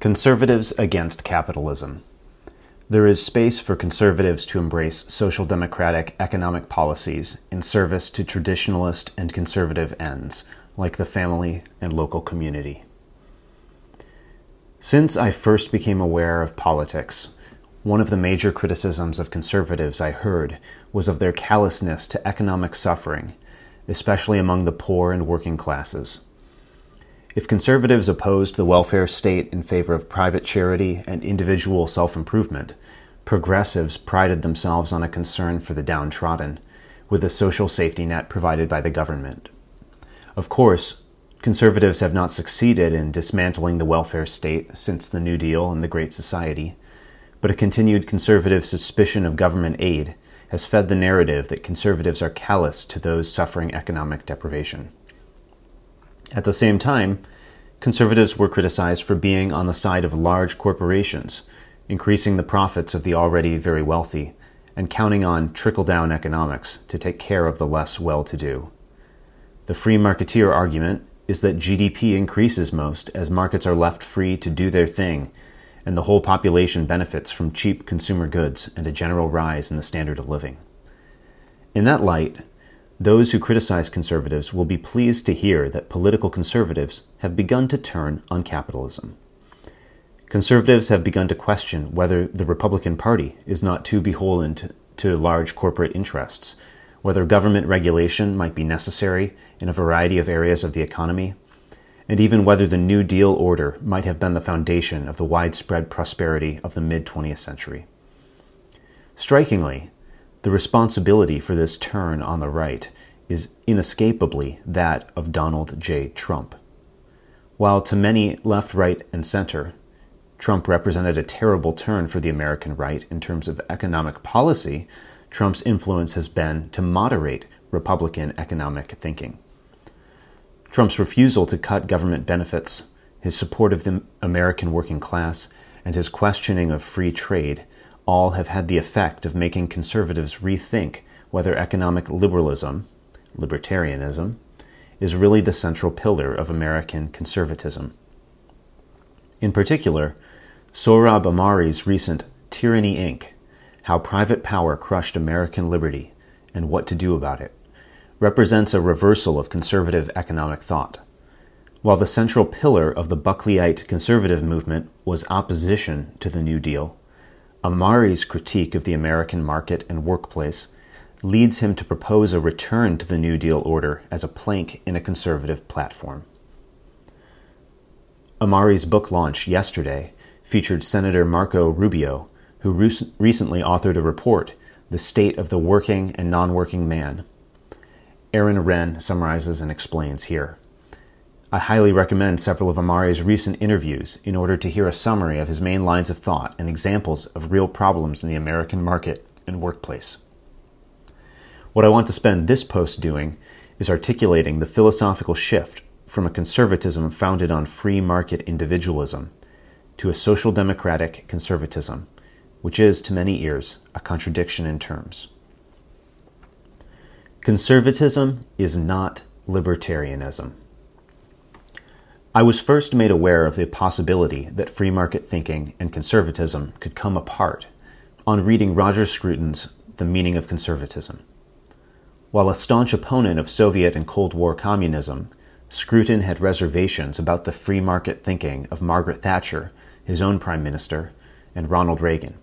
Conservatives against capitalism. There is space for conservatives to embrace social democratic economic policies in service to traditionalist and conservative ends, like the family and local community. Since I first became aware of politics, one of the major criticisms of conservatives I heard was of their callousness to economic suffering, especially among the poor and working classes. If conservatives opposed the welfare state in favor of private charity and individual self improvement, progressives prided themselves on a concern for the downtrodden, with a social safety net provided by the government. Of course, conservatives have not succeeded in dismantling the welfare state since the New Deal and the Great Society, but a continued conservative suspicion of government aid has fed the narrative that conservatives are callous to those suffering economic deprivation. At the same time, conservatives were criticized for being on the side of large corporations, increasing the profits of the already very wealthy, and counting on trickle down economics to take care of the less well to do. The free marketeer argument is that GDP increases most as markets are left free to do their thing, and the whole population benefits from cheap consumer goods and a general rise in the standard of living. In that light, those who criticize conservatives will be pleased to hear that political conservatives have begun to turn on capitalism. Conservatives have begun to question whether the Republican Party is not too beholden to, to large corporate interests, whether government regulation might be necessary in a variety of areas of the economy, and even whether the New Deal order might have been the foundation of the widespread prosperity of the mid 20th century. Strikingly, the responsibility for this turn on the right is inescapably that of Donald J. Trump. While to many left, right, and center, Trump represented a terrible turn for the American right in terms of economic policy, Trump's influence has been to moderate Republican economic thinking. Trump's refusal to cut government benefits, his support of the American working class, and his questioning of free trade all have had the effect of making conservatives rethink whether economic liberalism, libertarianism, is really the central pillar of American conservatism. In particular, Sohrab Ahmari's recent Tyranny Inc., How Private Power Crushed American Liberty and What to Do About It, represents a reversal of conservative economic thought. While the central pillar of the Buckleyite conservative movement was opposition to the New Deal, Ahmari's critique of the American market and workplace leads him to propose a return to the New Deal order as a plank in a conservative platform. Ahmari's book launch yesterday featured Senator Marco Rubio, who re- recently authored a report, The State of the Working and Non Working Man. Aaron Renn summarizes and explains here. I highly recommend several of Ahmari's recent interviews in order to hear a summary of his main lines of thought and examples of real problems in the American market and workplace. What I want to spend this post doing is articulating the philosophical shift from a conservatism founded on free market individualism to a social democratic conservatism, which is, to many ears, a contradiction in terms. Conservatism is not libertarianism. I was first made aware of the possibility that free market thinking and conservatism could come apart on reading Roger Scruton's The Meaning of Conservatism. While a staunch opponent of Soviet and Cold War communism, Scruton had reservations about the free market thinking of Margaret Thatcher, his own prime minister, and Ronald Reagan.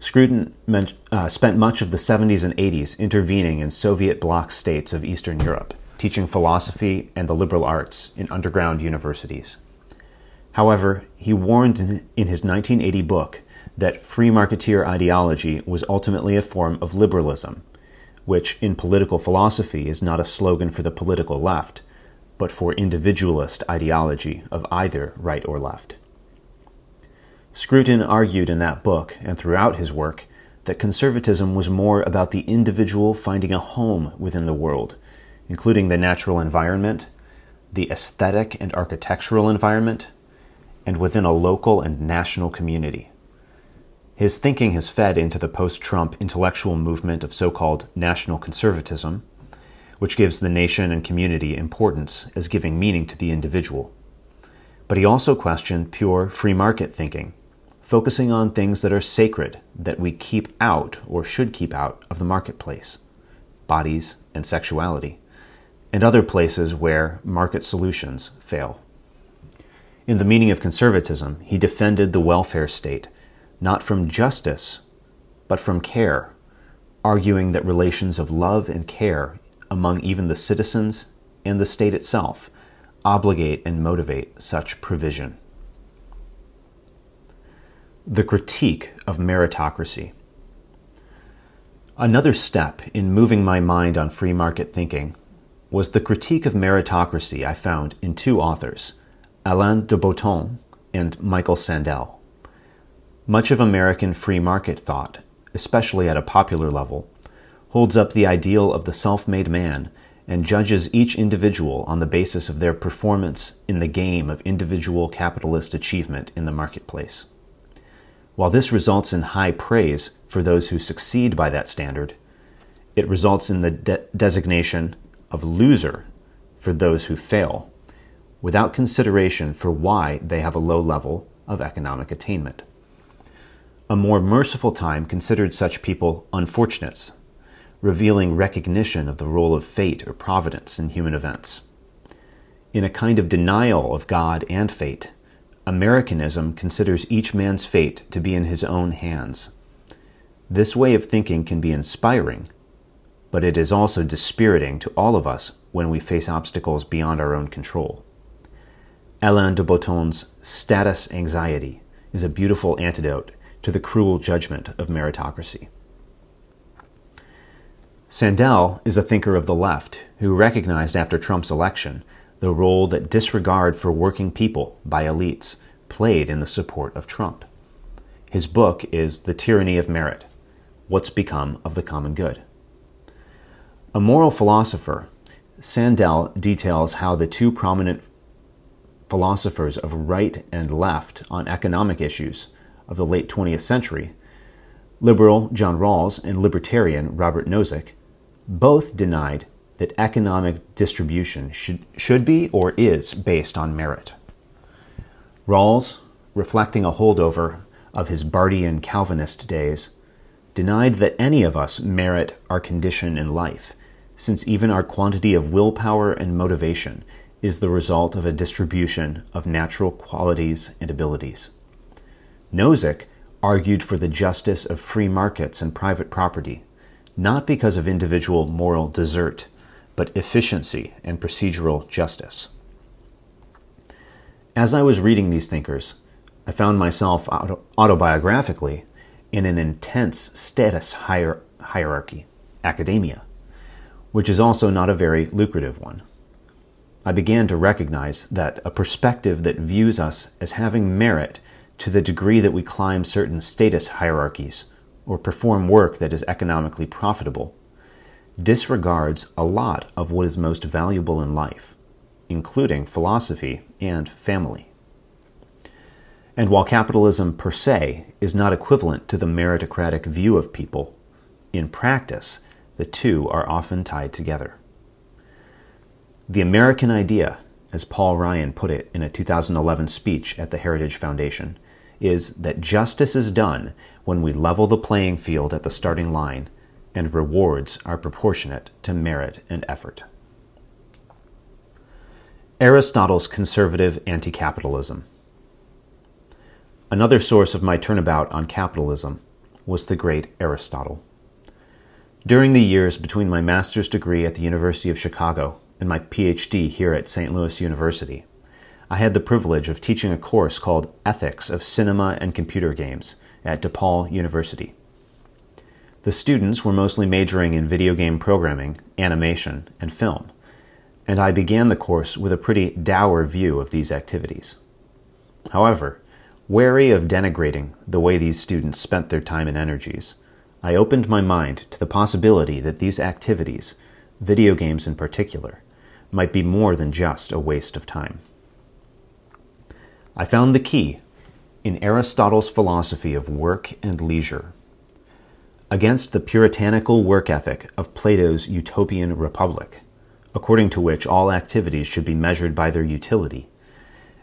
Scruton meant, uh, spent much of the 70s and 80s intervening in Soviet bloc states of Eastern Europe teaching philosophy and the liberal arts in underground universities. However, he warned in his 1980 book that free marketeer ideology was ultimately a form of liberalism, which in political philosophy is not a slogan for the political left, but for individualist ideology of either right or left. Scruton argued in that book and throughout his work that conservatism was more about the individual finding a home within the world including the natural environment, the aesthetic and architectural environment, and within a local and national community. His thinking has fed into the post Trump intellectual movement of so called national conservatism, which gives the nation and community importance as giving meaning to the individual. But he also questioned pure free market thinking, focusing on things that are sacred that we keep out or should keep out of the marketplace bodies and sexuality, and other places where market solutions fail. In the meaning of conservatism, he defended the welfare state, not from justice, but from care, arguing that relations of love and care among even the citizens and the state itself obligate and motivate such provision. The critique of meritocracy. Another step in moving my mind on free market thinking was the critique of meritocracy I found in two authors, Alain de Botton and Michael Sandel. Much of American free market thought, especially at a popular level, holds up the ideal of the self made man and judges each individual on the basis of their performance in the game of individual capitalist achievement in the marketplace. While this results in high praise for those who succeed by that standard, it results in the de- designation of loser for those who fail, without consideration for why they have a low level of economic attainment. A more merciful time considered such people unfortunates revealing recognition of the role of fate or providence in human events. In a kind of denial of God and fate, Americanism considers each man's fate to be in his own hands. This way of thinking can be inspiring, but it is also dispiriting to all of us when we face obstacles beyond our own control. Alain de Botton's status anxiety is a beautiful antidote to the cruel judgment of meritocracy. Sandel is a thinker of the left who recognized after Trump's election the role that disregard for working people by elites played in the support of Trump. His book is The Tyranny of Merit What's Become of the Common Good. A moral philosopher, Sandel details how the two prominent philosophers of right and left on economic issues of the late 20th century, liberal John Rawls and libertarian Robert Nozick, both denied that economic distribution should, should be or is based on merit. Rawls, reflecting a holdover of his Barthian Calvinist days, denied that any of us merit our condition in life, since even our quantity of willpower and motivation is the result of a distribution of natural qualities and abilities. Nozick argued for the justice of free markets and private property not because of individual moral desert, but efficiency and procedural justice. As I was reading these thinkers, I found myself auto- autobiographically in an intense status hier- hierarchy, academia, which is also not a very lucrative one. I began to recognize that a perspective that views us as having merit to the degree that we climb certain status hierarchies or perform work that is economically profitable disregards a lot of what is most valuable in life, including philosophy and family. And while capitalism per se is not equivalent to the meritocratic view of people, in practice, the two are often tied together. The American idea, as Paul Ryan put it in a 2011 speech at the Heritage Foundation, is that justice is done when we level the playing field at the starting line and rewards are proportionate to merit and effort. Aristotle's conservative anti capitalism. Another source of my turnabout on capitalism was the great Aristotle. During the years between my master's degree at the University of Chicago and my PhD here at St. Louis University, I had the privilege of teaching a course called Ethics of Cinema and Computer Games at DePaul University. The students were mostly majoring in video game programming, animation, and film, and I began the course with a pretty dour view of these activities. However, wary of denigrating the way these students spent their time and energies, I opened my mind to the possibility that these activities, video games in particular, might be more than just a waste of time. I found the key in Aristotle's philosophy of work and leisure. Against the puritanical work ethic of Plato's utopian republic, according to which all activities should be measured by their utility,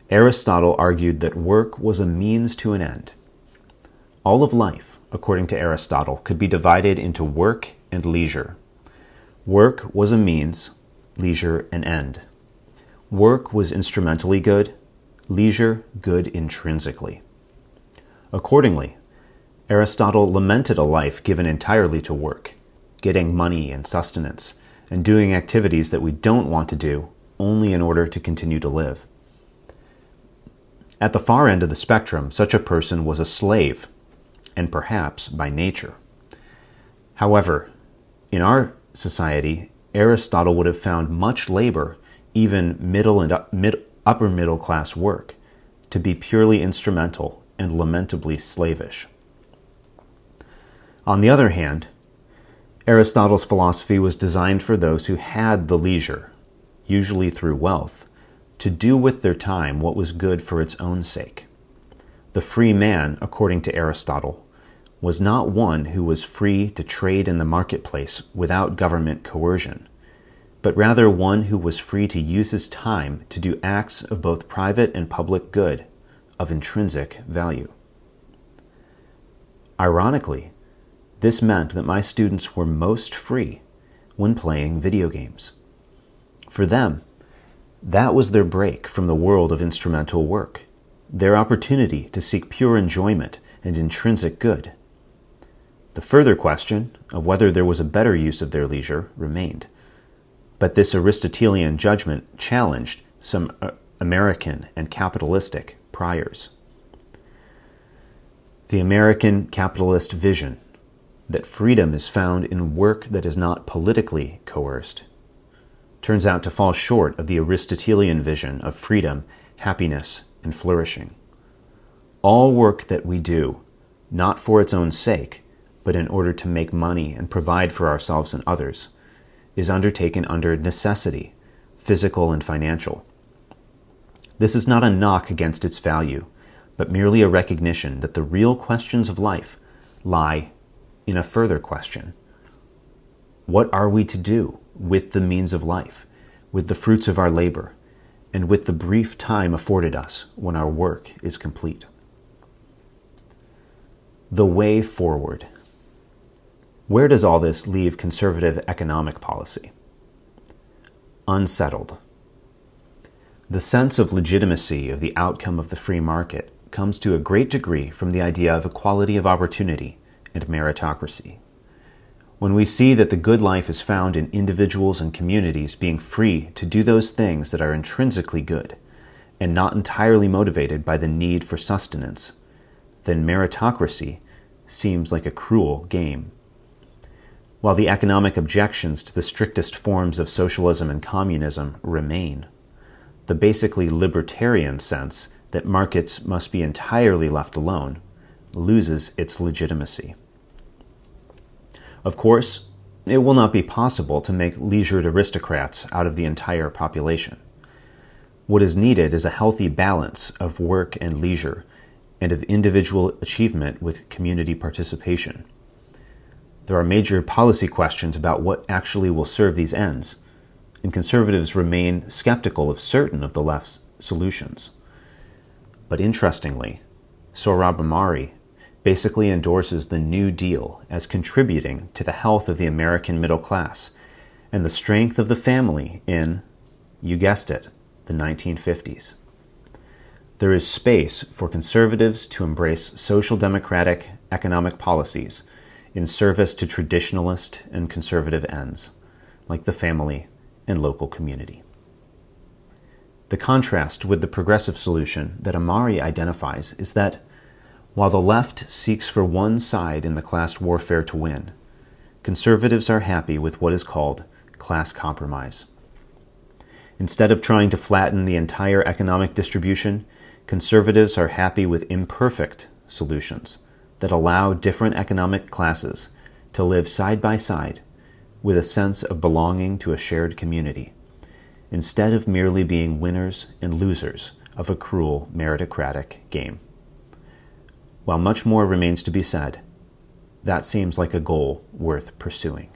Aristotle argued that work was a means to an end. All of life, according to Aristotle, could be divided into work and leisure. Work was a means, leisure an end. Work was instrumentally good, leisure good intrinsically. Accordingly, Aristotle lamented a life given entirely to work, getting money and sustenance, and doing activities that we don't want to do only in order to continue to live. At the far end of the spectrum, such a person was a slave, and perhaps by nature. However, in our society, Aristotle would have found much labor, even middle and uh, mid, upper middle class work, to be purely instrumental and lamentably slavish. On the other hand, Aristotle's philosophy was designed for those who had the leisure, usually through wealth, to do with their time what was good for its own sake. The free man, according to Aristotle, was not one who was free to trade in the marketplace without government coercion, but rather one who was free to use his time to do acts of both private and public good of intrinsic value. Ironically, this meant that my students were most free when playing video games. For them, that was their break from the world of instrumental work, their opportunity to seek pure enjoyment and intrinsic good. The further question of whether there was a better use of their leisure remained. But this Aristotelian judgment challenged some uh, American and capitalistic priors. The American capitalist vision that freedom is found in work that is not politically coerced turns out to fall short of the Aristotelian vision of freedom, happiness, and flourishing. All work that we do, not for its own sake, but in order to make money and provide for ourselves and others, is undertaken under necessity, physical and financial. This is not a knock against its value, but merely a recognition that the real questions of life lie in a further question What are we to do with the means of life, with the fruits of our labor, and with the brief time afforded us when our work is complete? The way forward. Where does all this leave conservative economic policy? Unsettled. The sense of legitimacy of the outcome of the free market comes to a great degree from the idea of equality of opportunity and meritocracy. When we see that the good life is found in individuals and communities being free to do those things that are intrinsically good and not entirely motivated by the need for sustenance, then meritocracy seems like a cruel game. While the economic objections to the strictest forms of socialism and communism remain, the basically libertarian sense that markets must be entirely left alone loses its legitimacy. Of course, it will not be possible to make leisured aristocrats out of the entire population. What is needed is a healthy balance of work and leisure, and of individual achievement with community participation. There are major policy questions about what actually will serve these ends, and conservatives remain skeptical of certain of the left's solutions. But interestingly, Sohrab Ahmari basically endorses the New Deal as contributing to the health of the American middle class and the strength of the family in, you guessed it, the 1950s. There is space for conservatives to embrace social democratic economic policies in service to traditionalist and conservative ends, like the family and local community. The contrast with the progressive solution that Ahmari identifies is that while the left seeks for one side in the class warfare to win, conservatives are happy with what is called class compromise. Instead of trying to flatten the entire economic distribution, conservatives are happy with imperfect solutions that allow different economic classes to live side by side with a sense of belonging to a shared community, instead of merely being winners and losers of a cruel meritocratic game. While much more remains to be said, that seems like a goal worth pursuing.